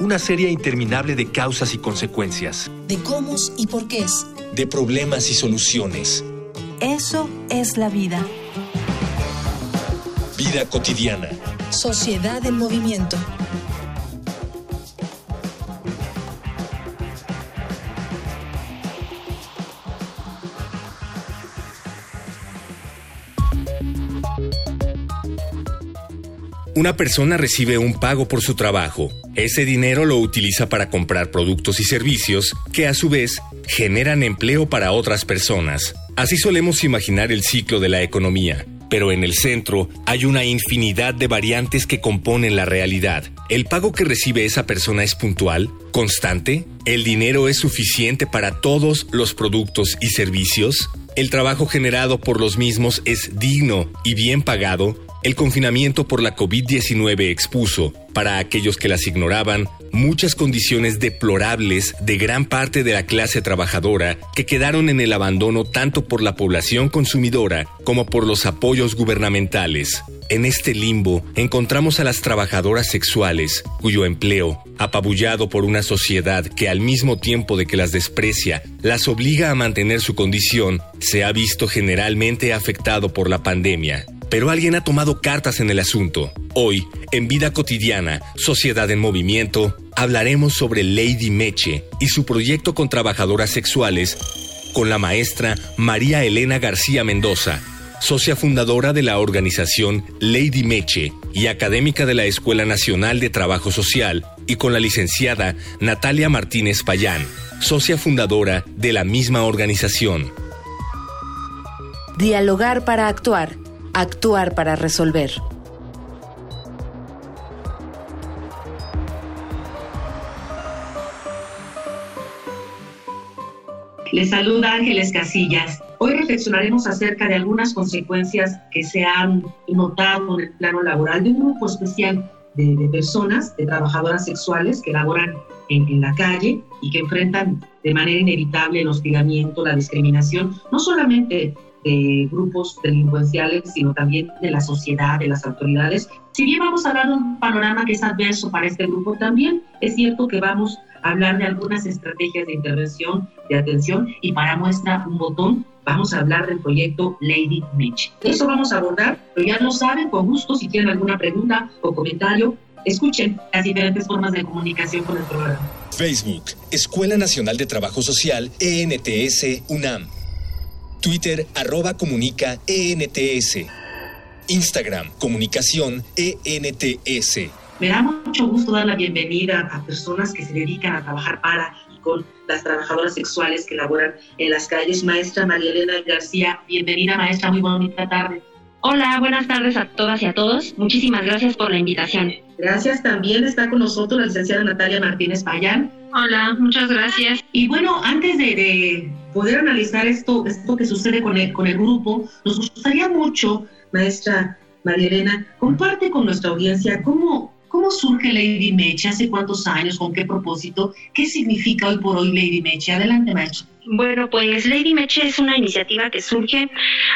una serie interminable de causas y consecuencias. De cómo y por qué. De problemas y soluciones. Eso es la vida. Vida cotidiana. Sociedad en movimiento. Una persona recibe un pago por su trabajo. Ese dinero lo utiliza para comprar productos y servicios que a su vez generan empleo para otras personas. Así solemos imaginar el ciclo de la economía. Pero en el centro hay una infinidad de variantes que componen la realidad. ¿El pago que recibe esa persona es puntual? ¿Constante? ¿El dinero es suficiente para todos los productos y servicios? ¿El trabajo generado por los mismos es digno y bien pagado? El confinamiento por la COVID-19 expuso, para aquellos que las ignoraban, muchas condiciones deplorables de gran parte de la clase trabajadora que quedaron en el abandono tanto por la población consumidora como por los apoyos gubernamentales. En este limbo encontramos a las trabajadoras sexuales, cuyo empleo, apabullado por una sociedad que al mismo tiempo de que las desprecia, las obliga a mantener su condición, se ha visto generalmente afectado por la pandemia pero alguien ha tomado cartas en el asunto. Hoy, en Vida Cotidiana, Sociedad en Movimiento, hablaremos sobre Lady Meche y su proyecto con trabajadoras sexuales con la maestra María Elena García Mendoza, socia fundadora de la organización Lady Meche y académica de la Escuela Nacional de Trabajo Social, y con la licenciada Natalia Martínez Payán, socia fundadora de la misma organización. Dialogar para actuar actuar para resolver. Les saluda Ángeles Casillas. Hoy reflexionaremos acerca de algunas consecuencias que se han notado en el plano laboral de un grupo especial de, personas, de trabajadoras sexuales que laboran en, en, la calle y que enfrentan de manera inevitable el hostigamiento, la discriminación, no solamente de grupos delincuenciales, sino también de la sociedad, de las autoridades. Si bien vamos a hablar de un panorama que es adverso para este grupo, también es cierto que vamos a hablar de algunas estrategias de intervención, de atención, y para muestra un botón, vamos a hablar del proyecto Lady Mitch. Eso vamos a abordar, pero ya lo saben, con gusto, si tienen alguna pregunta o comentario, escuchen las diferentes formas de comunicación con el programa. Facebook, Escuela Nacional de Trabajo Social, ENTS, UNAM. Twitter arroba comunica ENTS. Instagram comunicación ENTS. Me da mucho gusto dar la bienvenida a personas que se dedican a trabajar para y con las trabajadoras sexuales que laboran en las calles. Maestra María Elena García, bienvenida maestra, muy bonita tarde. Hola, buenas tardes a todas y a todos. Muchísimas gracias por la invitación. Gracias. También está con nosotros la licenciada Natalia Martínez Payán. Hola, muchas gracias. Y bueno, antes de, poder analizar esto, esto que sucede con el, con el grupo, nos gustaría mucho, maestra María Elena, comparte con nuestra audiencia cómo, ¿Cómo surge Lady Meche? ¿Hace cuántos años? ¿Con qué propósito? ¿Qué significa hoy por hoy Lady Meche? Adelante, maestro. Bueno, pues Lady Meche es una iniciativa que surge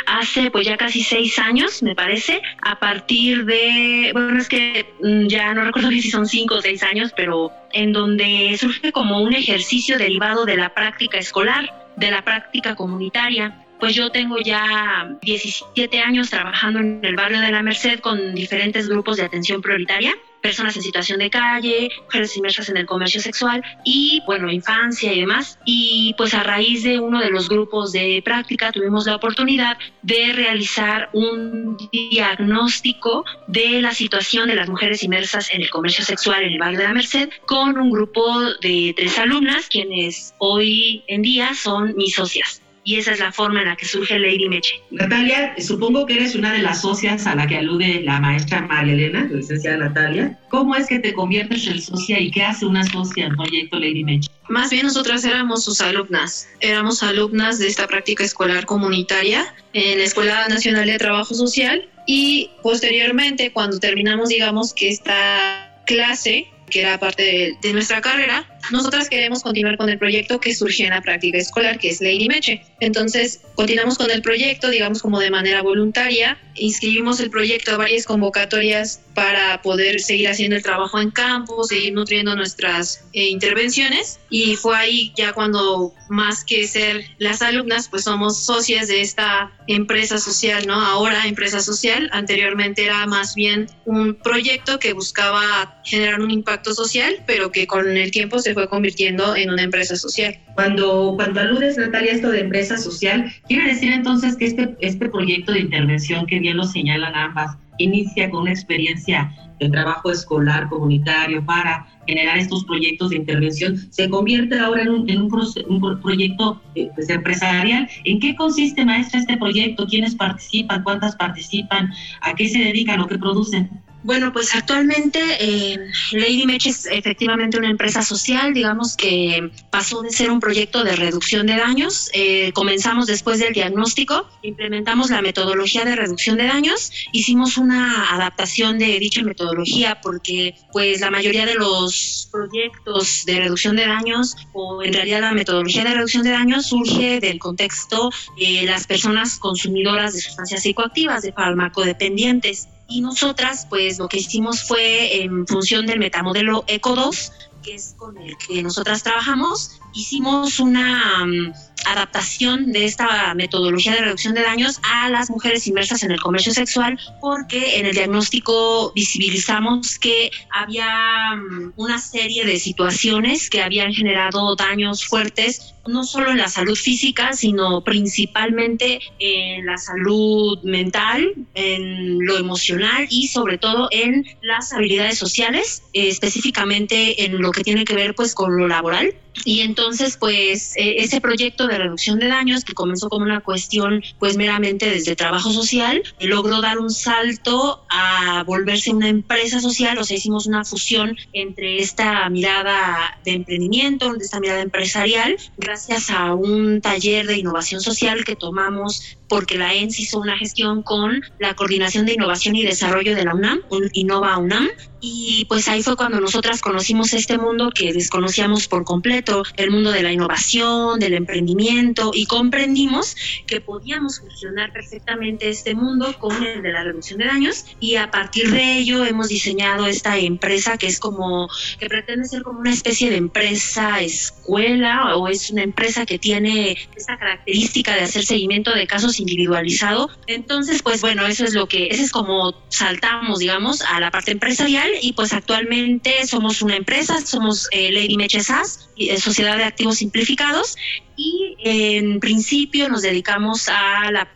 hace pues ya casi seis años, me parece, a partir de, bueno, es que mm, ya no recuerdo si son cinco o seis años, pero en donde surge como un ejercicio derivado de la práctica escolar, de la práctica comunitaria pues yo tengo ya 17 años trabajando en el barrio de la Merced con diferentes grupos de atención prioritaria personas en situación de calle, mujeres inmersas en el comercio sexual y, bueno, infancia y demás. Y pues a raíz de uno de los grupos de práctica tuvimos la oportunidad de realizar un diagnóstico de la situación de las mujeres inmersas en el comercio sexual en el barrio de la Merced con un grupo de tres alumnas, quienes hoy en día son mis socias. Y esa es la forma en la que surge Lady Meche. Natalia, supongo que eres una de las socias a la que alude la maestra María Elena, la licenciada Natalia. ¿Cómo es que te conviertes en socia y qué hace una socia en proyecto Lady Meche? Más bien nosotras éramos sus alumnas, éramos alumnas de esta práctica escolar comunitaria en la Escuela Nacional de Trabajo Social y posteriormente cuando terminamos digamos que esta clase que era parte de, nuestra carrera, nosotras queremos continuar con el proyecto que surgió en la práctica escolar, que es Lady Meche. Entonces, continuamos con el proyecto, digamos, como de manera voluntaria. Inscribimos el proyecto a varias convocatorias para poder seguir haciendo el trabajo en campo, seguir nutriendo nuestras eh, intervenciones. Y fue ahí ya cuando, más que ser las alumnas, pues somos socias de esta empresa social, ¿no? Ahora empresa social, anteriormente era más bien un proyecto que buscaba generar un impacto social, pero que con el tiempo se fue convirtiendo en una empresa social. Cuando, cuando aludes, Natalia, esto de empresa social, quiere decir entonces que este, este proyecto de intervención, que bien lo señalan ambas, inicia con una experiencia de trabajo escolar comunitario para generar estos proyectos de intervención, se convierte ahora en un, en un, proyecto eh, pues, empresarial. ¿En qué consiste, maestra, este proyecto? ¿Quiénes participan? ¿Cuántas participan? ¿A qué se dedican o qué producen? Bueno, pues actualmente eh, Lady Meche es efectivamente una empresa social, digamos que pasó de ser un proyecto de reducción de daños. Eh, comenzamos después del diagnóstico, implementamos la metodología de reducción de daños, hicimos una adaptación de dicha metodología porque pues la mayoría de los proyectos de reducción de daños o en realidad la metodología de reducción de daños surge del contexto de las personas consumidoras de sustancias psicoactivas, de farmacodependientes. Y nosotras, pues lo que hicimos fue en función del metamodelo ECO2, que es con el que nosotras trabajamos, hicimos una mm, adaptación de esta metodología de reducción de daños a las mujeres inmersas en el comercio sexual porque en el diagnóstico visibilizamos que había mm, una serie de situaciones que habían generado daños fuertes no solo en la salud física, sino principalmente en la salud mental, en lo emocional y sobre todo en las habilidades sociales, específicamente en lo que tiene que ver pues con lo laboral. Y entonces, pues, e, ese proyecto de reducción de daños, que comenzó como una cuestión, pues, meramente desde trabajo social, logró dar un salto a volverse una empresa social, o sea, hicimos una fusión entre esta mirada de emprendimiento, esta mirada empresarial, gracias a un taller de innovación social que tomamos porque la ENS hizo una gestión con la Coordinación de Innovación y Desarrollo de la UNAM, Innova UNAM, y pues ahí fue cuando nosotras conocimos este mundo que desconocíamos por completo, el mundo de la innovación, del emprendimiento, y comprendimos que podíamos funcionar perfectamente este mundo con el de la reducción de daños, y a partir de ello hemos diseñado esta empresa que es como, que pretende ser como una especie de empresa escuela, o es una empresa que tiene esta característica de hacer seguimiento de casos individualizado. Entonces, pues bueno, eso es lo que, ese es como saltamos, digamos, a la parte empresarial y pues actualmente somos una empresa, somos eh, Lady Meche SAS, eh, Sociedad de Activos Simplificados, y en principio nos dedicamos a la,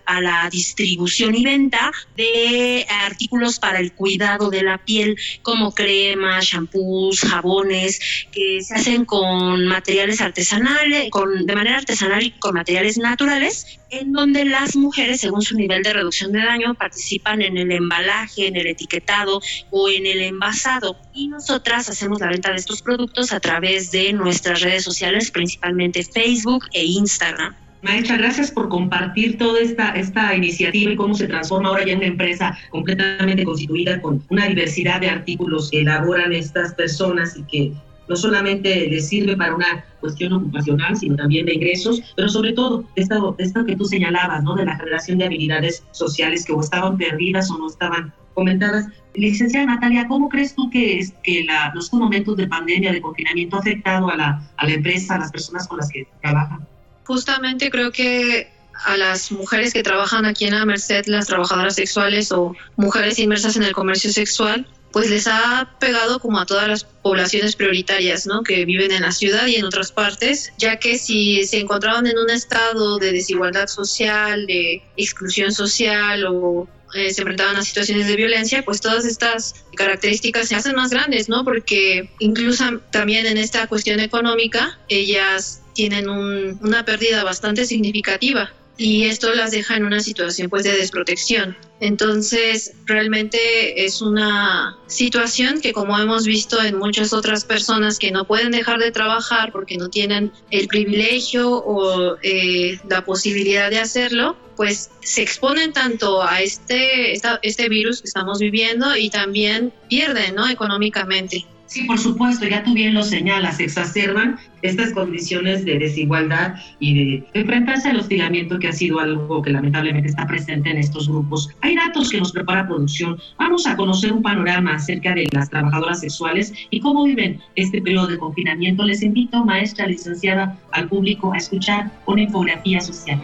distribución y venta de artículos para el cuidado de la piel, como cremas, shampoos, jabones, que se hacen con materiales artesanales, con, de manera artesanal y con materiales naturales, en donde las mujeres, según su nivel de reducción de daño, participan en el embalaje, en el etiquetado o en el envasado. Y nosotras hacemos la venta de estos productos a través de nuestras redes sociales, principalmente Facebook e Instagram. Maestra, gracias por compartir toda esta, esta iniciativa y cómo se transforma ahora ya en una empresa completamente constituida con una diversidad de artículos que elaboran estas personas y que no solamente les sirve para una cuestión ocupacional, sino también de ingresos, pero sobre todo esta, esta que tú señalabas, ¿no? De la generación de habilidades sociales que o estaban perdidas o no estaban comentadas. Licenciada Natalia, ¿cómo crees tú que, es, que la, los momentos de pandemia, de confinamiento, ha afectado a la, a la empresa, a las personas con las que trabajan? Justamente creo que a las mujeres que trabajan aquí en la Merced, las trabajadoras sexuales o mujeres inmersas en el comercio sexual, pues les ha pegado como a todas las poblaciones prioritarias, ¿no? Que viven en la ciudad y en otras partes, ya que si se encontraban en un estado de desigualdad social, de exclusión social o eh, se enfrentaban a situaciones de violencia, pues todas estas características se hacen más grandes, ¿no? Porque incluso también en esta cuestión económica, ellas tienen una pérdida bastante significativa y esto las deja en una situación pues de desprotección. Entonces, realmente es una situación que como hemos visto en muchas otras personas que no pueden dejar de trabajar porque no tienen el privilegio o eh, la posibilidad de hacerlo, pues se exponen tanto a este, este virus que estamos viviendo y también pierden ¿no? económicamente. Sí, por supuesto, ya tú bien lo señalas, exacerban estas condiciones de desigualdad y de enfrentarse al hostigamiento que ha sido algo que lamentablemente está presente en estos grupos. Hay datos que nos prepara producción. Vamos a conocer un panorama acerca de las trabajadoras sexuales y cómo viven este periodo de confinamiento. Les invito, maestra licenciada, al público a escuchar una infografía social.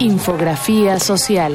Infografía social.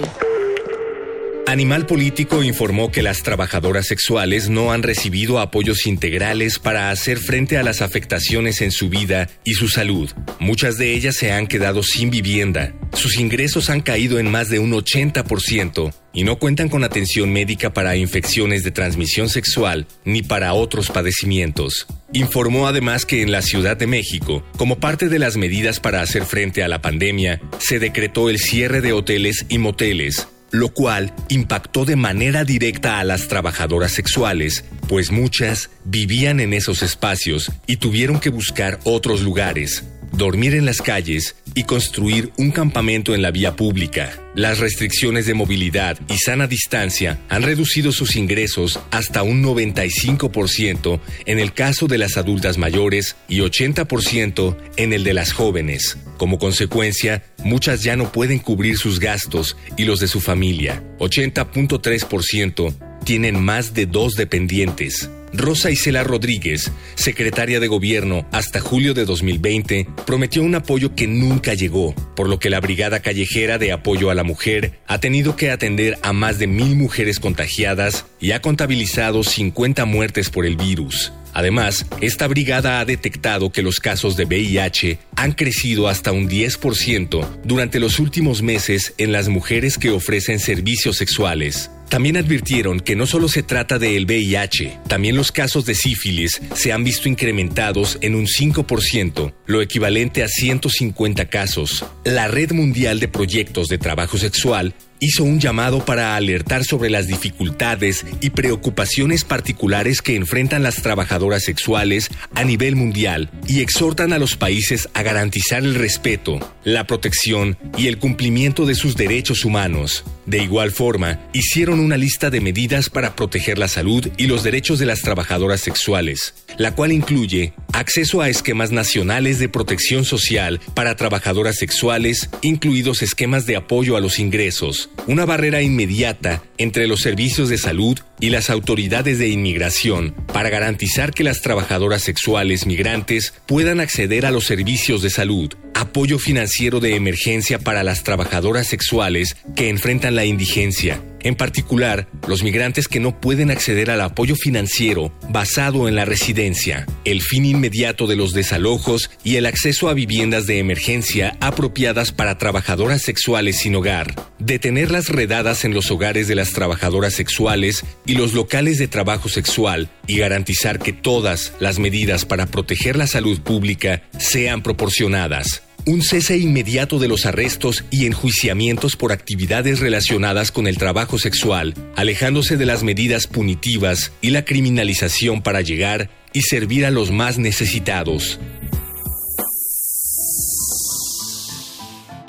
Animal Político informó que las trabajadoras sexuales no han recibido apoyos integrales para hacer frente a las afectaciones en su vida y su salud. Muchas de ellas se han quedado sin vivienda. Sus ingresos han caído en más de un 80% y no cuentan con atención médica para infecciones de transmisión sexual ni para otros padecimientos. Informó además que en la Ciudad de México, como parte de las medidas para hacer frente a la pandemia, se decretó el cierre de hoteles y moteles lo cual impactó de manera directa a las trabajadoras sexuales, pues muchas vivían en esos espacios y tuvieron que buscar otros lugares, dormir en las calles y construir un campamento en la vía pública. Las restricciones de movilidad y sana distancia han reducido sus ingresos hasta un 95% en el caso de las adultas mayores y 80% en el de las jóvenes. Como consecuencia, muchas ya no pueden cubrir sus gastos y los de su familia. 80.3% tienen más de dos dependientes. Rosa Isela Rodríguez, secretaria de Gobierno hasta julio de 2020, prometió un apoyo que nunca llegó, por lo que la Brigada Callejera de Apoyo a la Mujer ha tenido que atender a más de mil mujeres contagiadas y ha contabilizado 50 muertes por el virus. Además, esta brigada ha detectado que los casos de VIH han crecido hasta un 10% durante los últimos meses en las mujeres que ofrecen servicios sexuales. También advirtieron que no solo se trata del VIH, también los casos de sífilis se han visto incrementados en un 5%, lo equivalente a 150 casos. La Red Mundial de Proyectos de Trabajo Sexual hizo un llamado para alertar sobre las dificultades y preocupaciones particulares que enfrentan las trabajadoras sexuales a nivel mundial y exhortan a los países a garantizar el respeto, la protección y el cumplimiento de sus derechos humanos. De igual forma, hicieron una lista de medidas para proteger la salud y los derechos de las trabajadoras sexuales, la cual incluye acceso a esquemas nacionales de protección social para trabajadoras sexuales, incluidos esquemas de apoyo a los ingresos, una barrera inmediata entre los servicios de salud y las autoridades de inmigración para garantizar que las trabajadoras sexuales migrantes puedan acceder a los servicios de salud, apoyo financiero de emergencia para las trabajadoras sexuales que enfrentan la indigencia, en particular los migrantes que no pueden acceder al apoyo financiero basado en la residencia, el fin inmediato de los desalojos y el acceso a viviendas de emergencia apropiadas para trabajadoras sexuales sin hogar, detener las redadas en los hogares de las trabajadoras sexuales y los locales de trabajo sexual y garantizar que todas las medidas para proteger la salud pública sean proporcionadas un cese inmediato de los arrestos y enjuiciamientos por actividades relacionadas con el trabajo sexual, alejándose de las medidas punitivas y la criminalización para llegar y servir a los más necesitados.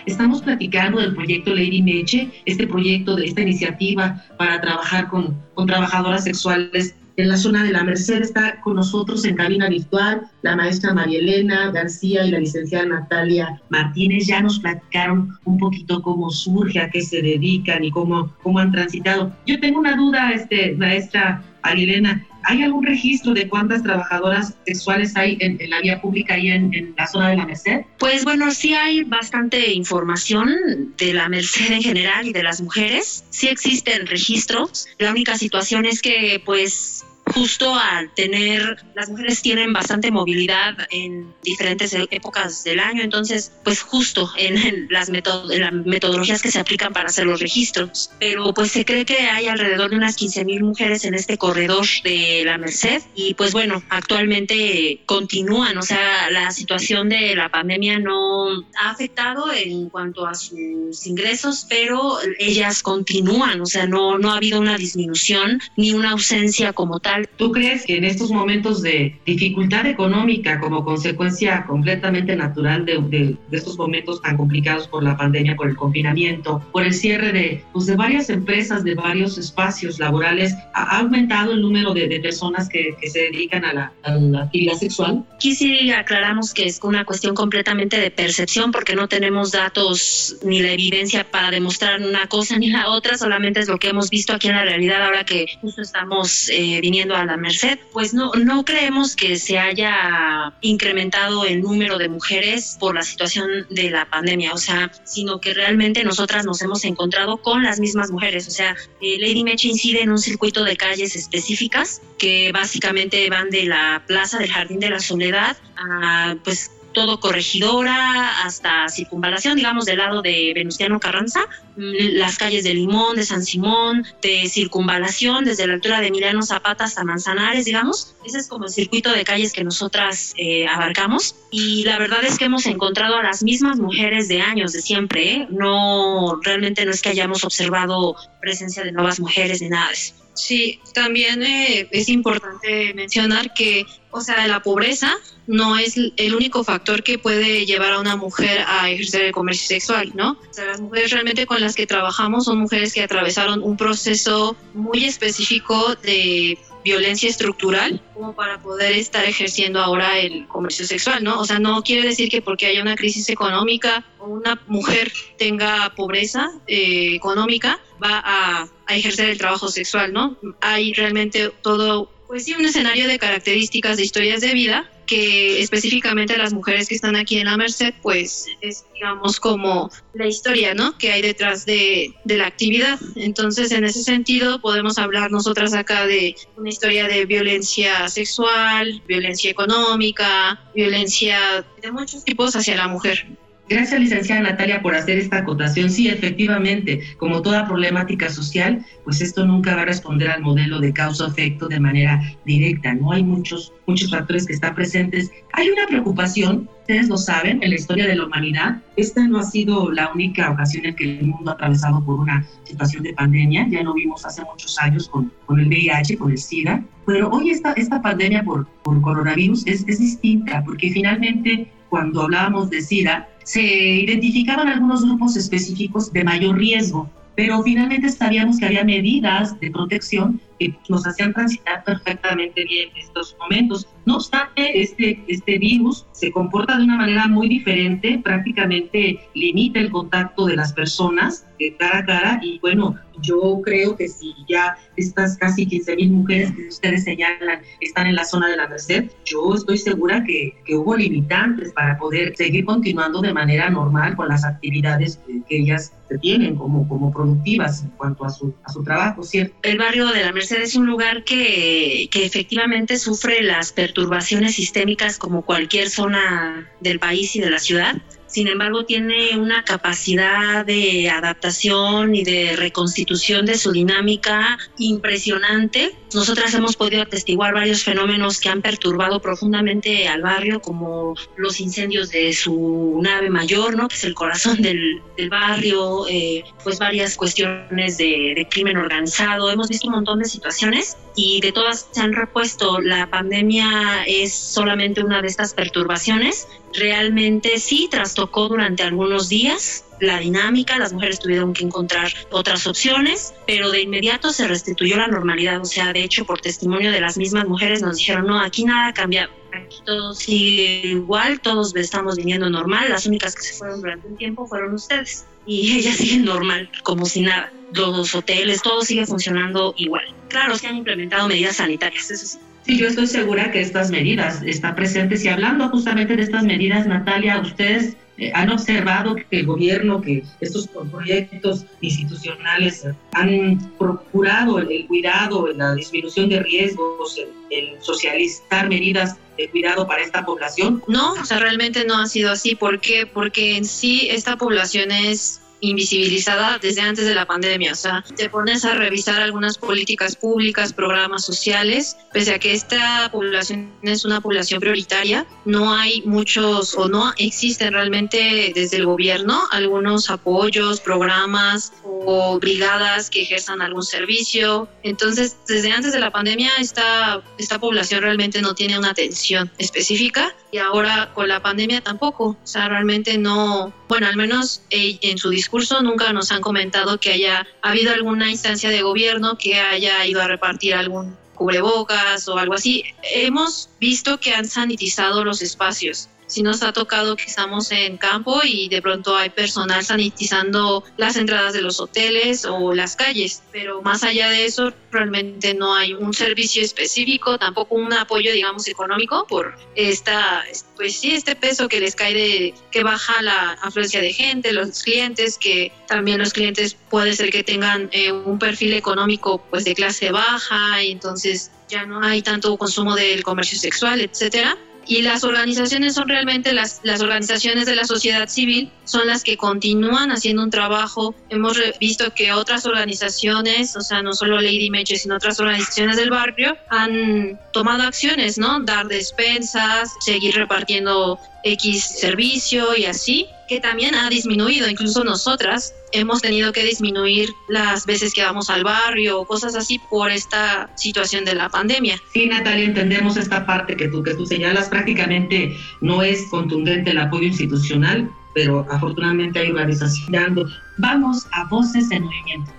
Estamos platicando del proyecto Lady Meche, este proyecto de esta iniciativa para trabajar con, con trabajadoras sexuales en la zona de la Merced está con nosotros en cabina virtual la maestra María Elena García y la licenciada Natalia Martínez. Ya nos platicaron un poquito cómo surge, a qué se dedican y cómo, cómo han transitado. Yo tengo una duda, este, maestra María Elena. ¿Hay algún registro de cuántas trabajadoras sexuales hay en, la vía pública y en, en, la zona de la Merced? Pues bueno, sí hay bastante información de la Merced en general y de las mujeres. Sí existen registros. La única situación es que pues justo al tener, las mujeres tienen bastante movilidad en diferentes épocas del año, entonces, pues justo en, las, metodologías que se aplican para hacer los registros. Pero pues se cree que hay alrededor de unas 15 mil mujeres en este corredor de la Merced y pues bueno, actualmente continúan, o sea, la situación de la pandemia no ha afectado en cuanto a sus ingresos, pero ellas continúan, o sea, no, no ha habido una disminución ni una ausencia como tal. ¿Tú crees que en estos momentos de dificultad económica como consecuencia completamente natural de, de, estos momentos tan complicados por la pandemia, por el confinamiento, por el cierre de, pues de varias empresas, de varios espacios laborales, ha, aumentado el número de, de personas que, que, se dedican a la, a la actividad sexual? Aquí sí aclaramos que es una cuestión completamente de percepción porque no tenemos datos ni la evidencia para demostrar una cosa ni la otra, solamente es lo que hemos visto aquí en la realidad ahora que justo estamos eh, viniendo a la Merced. Pues no, no creemos que se haya incrementado el número de mujeres por la situación de la pandemia, o sea, sino que realmente nosotras nos hemos encontrado con las mismas mujeres, o sea, eh, Lady Meche incide en un circuito de calles específicas que básicamente van de la Plaza del Jardín de la Soledad a pues todo corregidora hasta circunvalación, digamos, del lado de Venustiano Carranza, mm, las calles de Limón, de San Simón, de circunvalación, desde la altura de Emiliano Zapata hasta Manzanares, digamos. Ese es como el circuito de calles que nosotras eh, abarcamos. Y la verdad es que hemos encontrado a las mismas mujeres de años, de siempre. ¿eh? No, realmente no es que hayamos observado presencia de nuevas mujeres ni nada. Sí, también eh, es importante mencionar que, o sea, la pobreza no es el único factor que puede llevar a una mujer a ejercer el comercio sexual, ¿no? O sea, las mujeres realmente con las que trabajamos son mujeres que atravesaron un proceso muy específico de violencia estructural como para poder estar ejerciendo ahora el comercio sexual, ¿no? O sea, no quiere decir que porque haya una crisis económica o una mujer tenga pobreza eh, económica va a, a ejercer el trabajo sexual, ¿no? Hay realmente todo, pues sí, un escenario de características de historias de vida que específicamente las mujeres que están aquí en la Merced, pues es, digamos, como la historia, ¿no? Que hay detrás de, de la actividad. Entonces, en ese sentido, podemos hablar nosotras acá de una historia de violencia sexual, violencia económica, violencia de muchos tipos hacia la mujer. Gracias, licenciada Natalia, por hacer esta acotación. Sí, efectivamente, como toda problemática social, pues esto nunca va a responder al modelo de causa-efecto de manera directa, ¿no? Hay muchos, muchos factores que están presentes. Hay una preocupación, ustedes lo saben, en la historia de la humanidad. Esta no ha sido la única ocasión en que el mundo ha atravesado por una situación de pandemia. Ya lo vimos hace muchos años con, con el VIH, con el SIDA. Pero hoy esta, esta pandemia por, por coronavirus es, es distinta, porque finalmente cuando hablábamos de SIDA, se identificaban algunos grupos específicos de mayor riesgo, pero finalmente sabíamos que había medidas de protección que nos hacían transitar perfectamente bien estos momentos. No obstante, este, este virus se comporta de una manera muy diferente, prácticamente limita el contacto de las personas de cara a cara y bueno, yo creo que si ya estas casi 15 mil mujeres que ustedes señalan están en la zona de la Merced, yo estoy segura que, que, hubo limitantes para poder seguir continuando de manera normal con las actividades que, ellas tienen como, como productivas en cuanto a su, a su trabajo, ¿cierto? El barrio de la Merced es un lugar que, que efectivamente sufre las perturbaciones sistémicas como cualquier zona del país y de la ciudad sin embargo tiene una capacidad de adaptación y de reconstitución de su dinámica impresionante. Nosotras hemos podido atestiguar varios fenómenos que han perturbado profundamente al barrio, como los incendios de su nave mayor, ¿no? que es el corazón del, barrio, eh, pues varias cuestiones de, de crimen organizado. Hemos visto un montón de situaciones y de todas se han repuesto. La pandemia es solamente una de estas perturbaciones. Realmente sí trastocó durante algunos días la dinámica, las mujeres tuvieron que encontrar otras opciones, pero de inmediato se restituyó la normalidad. O sea, de hecho, por testimonio de las mismas mujeres nos dijeron, no, aquí nada cambia, aquí todo sigue igual, todos estamos viniendo normal, las únicas que se fueron durante un tiempo fueron ustedes. Y ellas siguen normal, como si nada. Los hoteles, todo sigue funcionando igual. Claro, se han implementado medidas sanitarias, eso sí Sí, yo estoy segura que estas medidas están presentes y hablando justamente de estas medidas, Natalia, ustedes eh, han observado que el gobierno, que estos proyectos institucionales han procurado el, cuidado, la disminución de riesgos, el, socializar medidas de cuidado para esta población? No, o sea, realmente no ha sido así. ¿Por qué? Porque en sí esta población es invisibilizada desde antes de la pandemia. O sea, te pones a revisar algunas políticas públicas, programas sociales, pese a que esta población es una población prioritaria, no hay muchos o no existen realmente desde el gobierno algunos apoyos, programas o brigadas que ejerzan algún servicio. Entonces, desde antes de la pandemia, esta, esta población realmente no tiene una atención específica y ahora con la pandemia tampoco. O sea, realmente no, bueno, al menos en su discurso nunca nos han comentado que haya habido alguna instancia de gobierno que haya ido a repartir algún cubrebocas o algo así. Hemos visto que han sanitizado los espacios si nos ha tocado que estamos en campo y de pronto hay personal sanitizando las entradas de los hoteles o las calles, pero más allá de eso realmente no hay un servicio específico, tampoco un apoyo digamos económico por esta pues sí este peso que les cae de que baja la afluencia de gente, los clientes que también los clientes puede ser que tengan eh, un perfil económico pues de clase baja y entonces ya no hay tanto consumo del comercio sexual, etcétera y las organizaciones son realmente las, las organizaciones de la sociedad civil, son las que continúan haciendo un trabajo. Hemos visto que otras organizaciones, o sea, no solo Lady Meche, sino otras organizaciones del barrio, han tomado acciones, ¿no? Dar despensas, seguir repartiendo X servicio y así que también ha disminuido. Incluso nosotras hemos tenido que disminuir las veces que vamos al barrio o cosas así por esta situación de la pandemia. Sí, Natalia, entendemos esta parte que tú, que tú señalas. Prácticamente no es contundente el apoyo institucional, pero afortunadamente hay organización Vamos a Voces en Movimiento.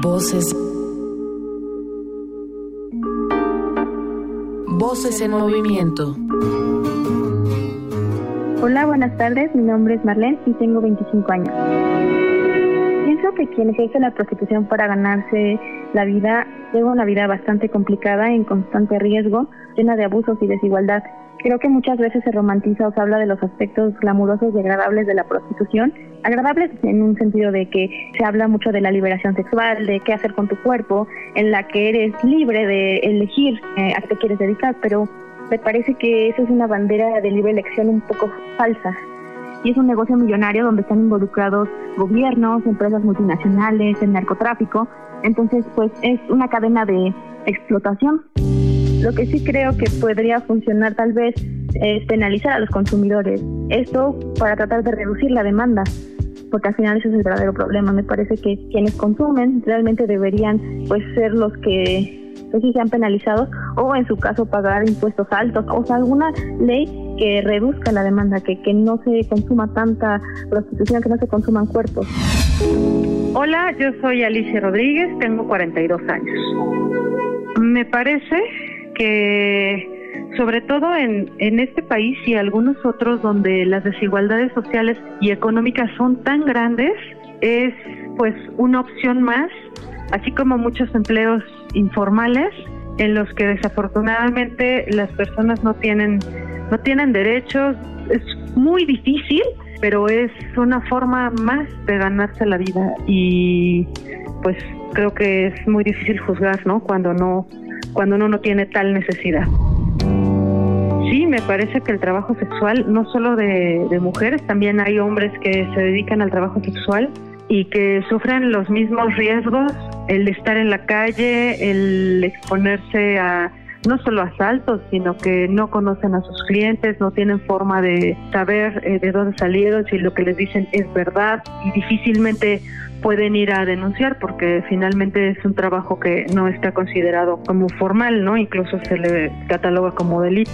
Voces. Voces en movimiento. Hola, buenas tardes. Mi nombre es Marlene y tengo 25 años. Pienso que quien ejerce la prostitución para ganarse la vida lleva una vida bastante complicada, en constante riesgo, llena de abusos y desigualdad. Creo que muchas veces se romantiza o se habla de los aspectos glamurosos y agradables de la prostitución. Agradables en un sentido de que se habla mucho de la liberación sexual, de qué hacer con tu cuerpo, en la que eres libre de elegir eh, a qué quieres dedicar, pero me parece que eso es una bandera de libre elección un poco falsa. Y es un negocio millonario donde están involucrados gobiernos, empresas multinacionales, el narcotráfico. Entonces, pues es una cadena de explotación. Lo que sí creo que podría funcionar tal vez es penalizar a los consumidores. Esto para tratar de reducir la demanda, porque al final ese es el verdadero problema. Me parece que quienes consumen realmente deberían pues ser los que pues sí sean penalizados o en su caso pagar impuestos altos, o sea, alguna ley que reduzca la demanda, que, que no se consuma tanta prostitución, que no se consuman cuerpos. Hola, yo soy Alicia Rodríguez, tengo 42 años. Me parece que sobre todo en, en este país y algunos otros donde las desigualdades sociales y económicas son tan grandes, es pues una opción más, así como muchos empleos informales en los que desafortunadamente las personas no tienen no tienen derechos. Es muy difícil pero es una forma más de ganarse la vida y pues creo que es muy difícil juzgar no cuando no cuando uno no tiene tal necesidad. Sí, me parece que el trabajo sexual, no solo de, mujeres, también hay hombres que se dedican al trabajo sexual y que sufren los mismos riesgos, el estar en la calle, el exponerse a no solo asaltos, sino que no conocen a sus clientes, no tienen forma de saber eh, de dónde salieron, si lo que les dicen es verdad. Y difícilmente pueden ir a denunciar porque finalmente es un trabajo que no está considerado como formal, ¿no? Incluso se le cataloga como delito.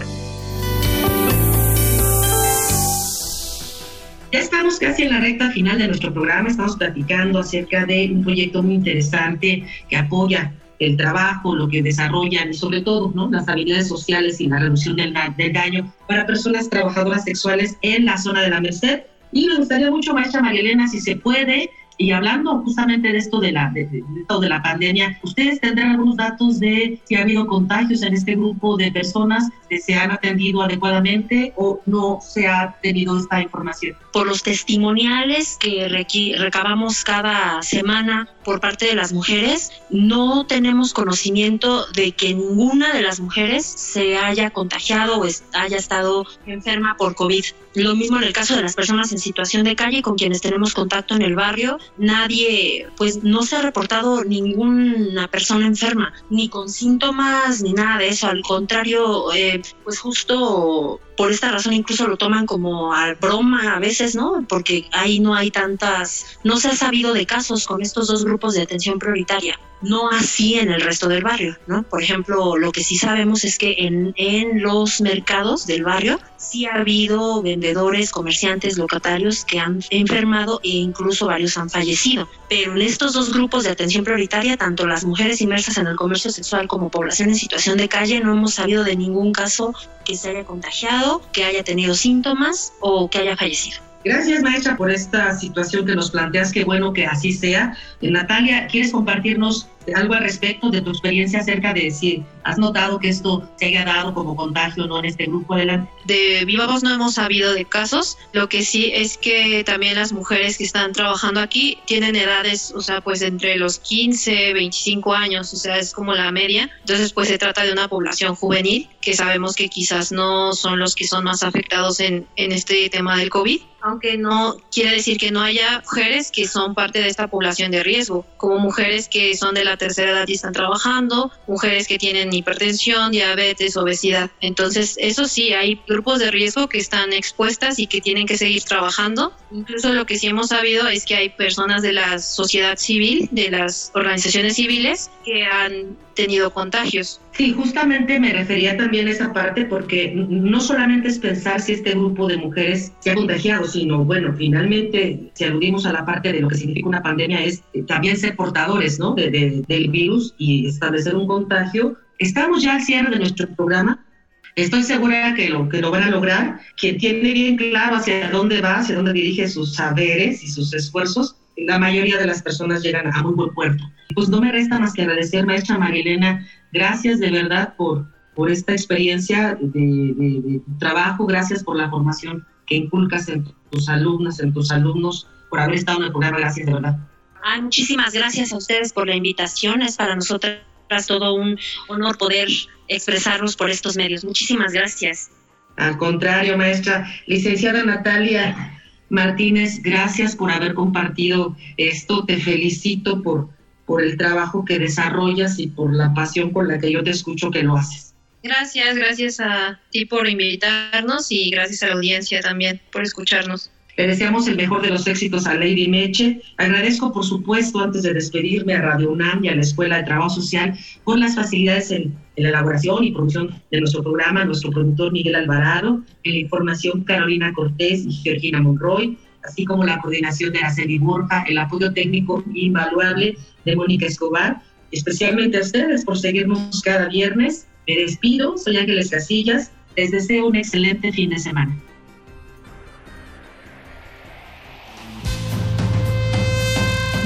Ya estamos casi en la recta final de nuestro programa, estamos platicando acerca de un proyecto muy interesante que apoya el trabajo, lo que desarrollan y sobre todo ¿no? las habilidades sociales y la reducción del, daño para personas trabajadoras sexuales en la zona de la Merced. Y me gustaría mucho, maestra María Elena, si se puede, Y hablando justamente de esto de la, de, de la pandemia, ¿ustedes tendrán algunos datos de si ha habido contagios en este grupo de personas que se han atendido adecuadamente o no se ha tenido esta información? Por los testimoniales que recabamos cada semana por parte de las mujeres, no tenemos conocimiento de que ninguna de las mujeres se haya contagiado o haya estado enferma por COVID. Lo mismo en el caso de las personas en situación de calle con quienes tenemos contacto en el barrio, nadie, pues no se ha reportado ninguna persona enferma, ni con síntomas, ni nada de eso. Al contrario, eh, pues justo por esta razón incluso lo toman como a broma a veces, ¿no? Porque ahí no hay tantas, no se ha sabido de casos con estos dos grupos de atención prioritaria no así en el resto del barrio, ¿no? Por ejemplo, lo que sí sabemos es que en, en los mercados del barrio sí ha habido vendedores, comerciantes, locatarios que han enfermado e incluso varios han fallecido. Pero en estos dos grupos de atención prioritaria, tanto las mujeres inmersas en el comercio sexual como población en situación de calle, no hemos sabido de ningún caso que se haya contagiado, que haya tenido síntomas o que haya fallecido. Gracias, maestra, por esta situación que nos planteas. Qué bueno que así sea. Natalia, ¿quieres compartirnos algo al respecto de tu experiencia acerca de si has notado que esto se haya dado como contagio no en este grupo de De viva voz no hemos sabido de casos, lo que sí es que también las mujeres que están trabajando aquí tienen edades, o sea, pues entre los 15, 25 años, o sea, es como la media, entonces pues se trata de una población juvenil que sabemos que quizás no son los que son más afectados en, en este tema del COVID, aunque no quiere decir que no haya mujeres que son parte de esta población de riesgo, como mujeres que son de la tercera edad y están trabajando, mujeres que tienen hipertensión, diabetes, obesidad. Entonces, eso sí, hay grupos de riesgo que están expuestas y que tienen que seguir trabajando. Incluso lo que sí hemos sabido es que hay personas de la sociedad civil, de las organizaciones civiles, que han tenido contagios. Sí, justamente me refería también a esa parte porque no solamente es pensar si este grupo de mujeres se ha contagiado, sino, bueno, finalmente, si aludimos a la parte de lo que significa una pandemia, es también ser portadores, ¿no? De, del virus y establecer un contagio. Estamos ya al cierre de nuestro programa. Estoy segura que lo, que lo van a lograr. Quien tiene bien claro hacia dónde va, hacia dónde dirige sus saberes y sus esfuerzos, la mayoría de las personas llegan a muy buen puerto. Pues no me resta más que agradecer, maestra Marilena, gracias de verdad por, por esta experiencia de, trabajo, gracias por la formación que inculcas en tus alumnas, en tus alumnos, por haber estado en el programa, gracias de verdad. Ah, muchísimas gracias a ustedes por la invitación, es para nosotras todo un honor poder expresarnos por estos medios. Muchísimas gracias. Al contrario, maestra. Licenciada Natalia, Martínez, gracias por haber compartido esto. Te felicito por, por el trabajo que desarrollas y por la pasión con la que yo te escucho que lo haces. Gracias, gracias a ti por invitarnos y gracias a la audiencia también por escucharnos. Le deseamos el mejor de los éxitos a Lady Meche. Agradezco, por supuesto, antes de despedirme a Radio UNAM y a la Escuela de Trabajo Social por las facilidades en, la elaboración y producción de nuestro programa, nuestro productor Miguel Alvarado, en la información Carolina Cortés y Georgina Monroy, así como la coordinación de Araceli Borja, el apoyo técnico invaluable de Mónica Escobar, especialmente a ustedes por seguirnos cada viernes. Me despido, soy Ángeles Casillas, les deseo un excelente fin de semana.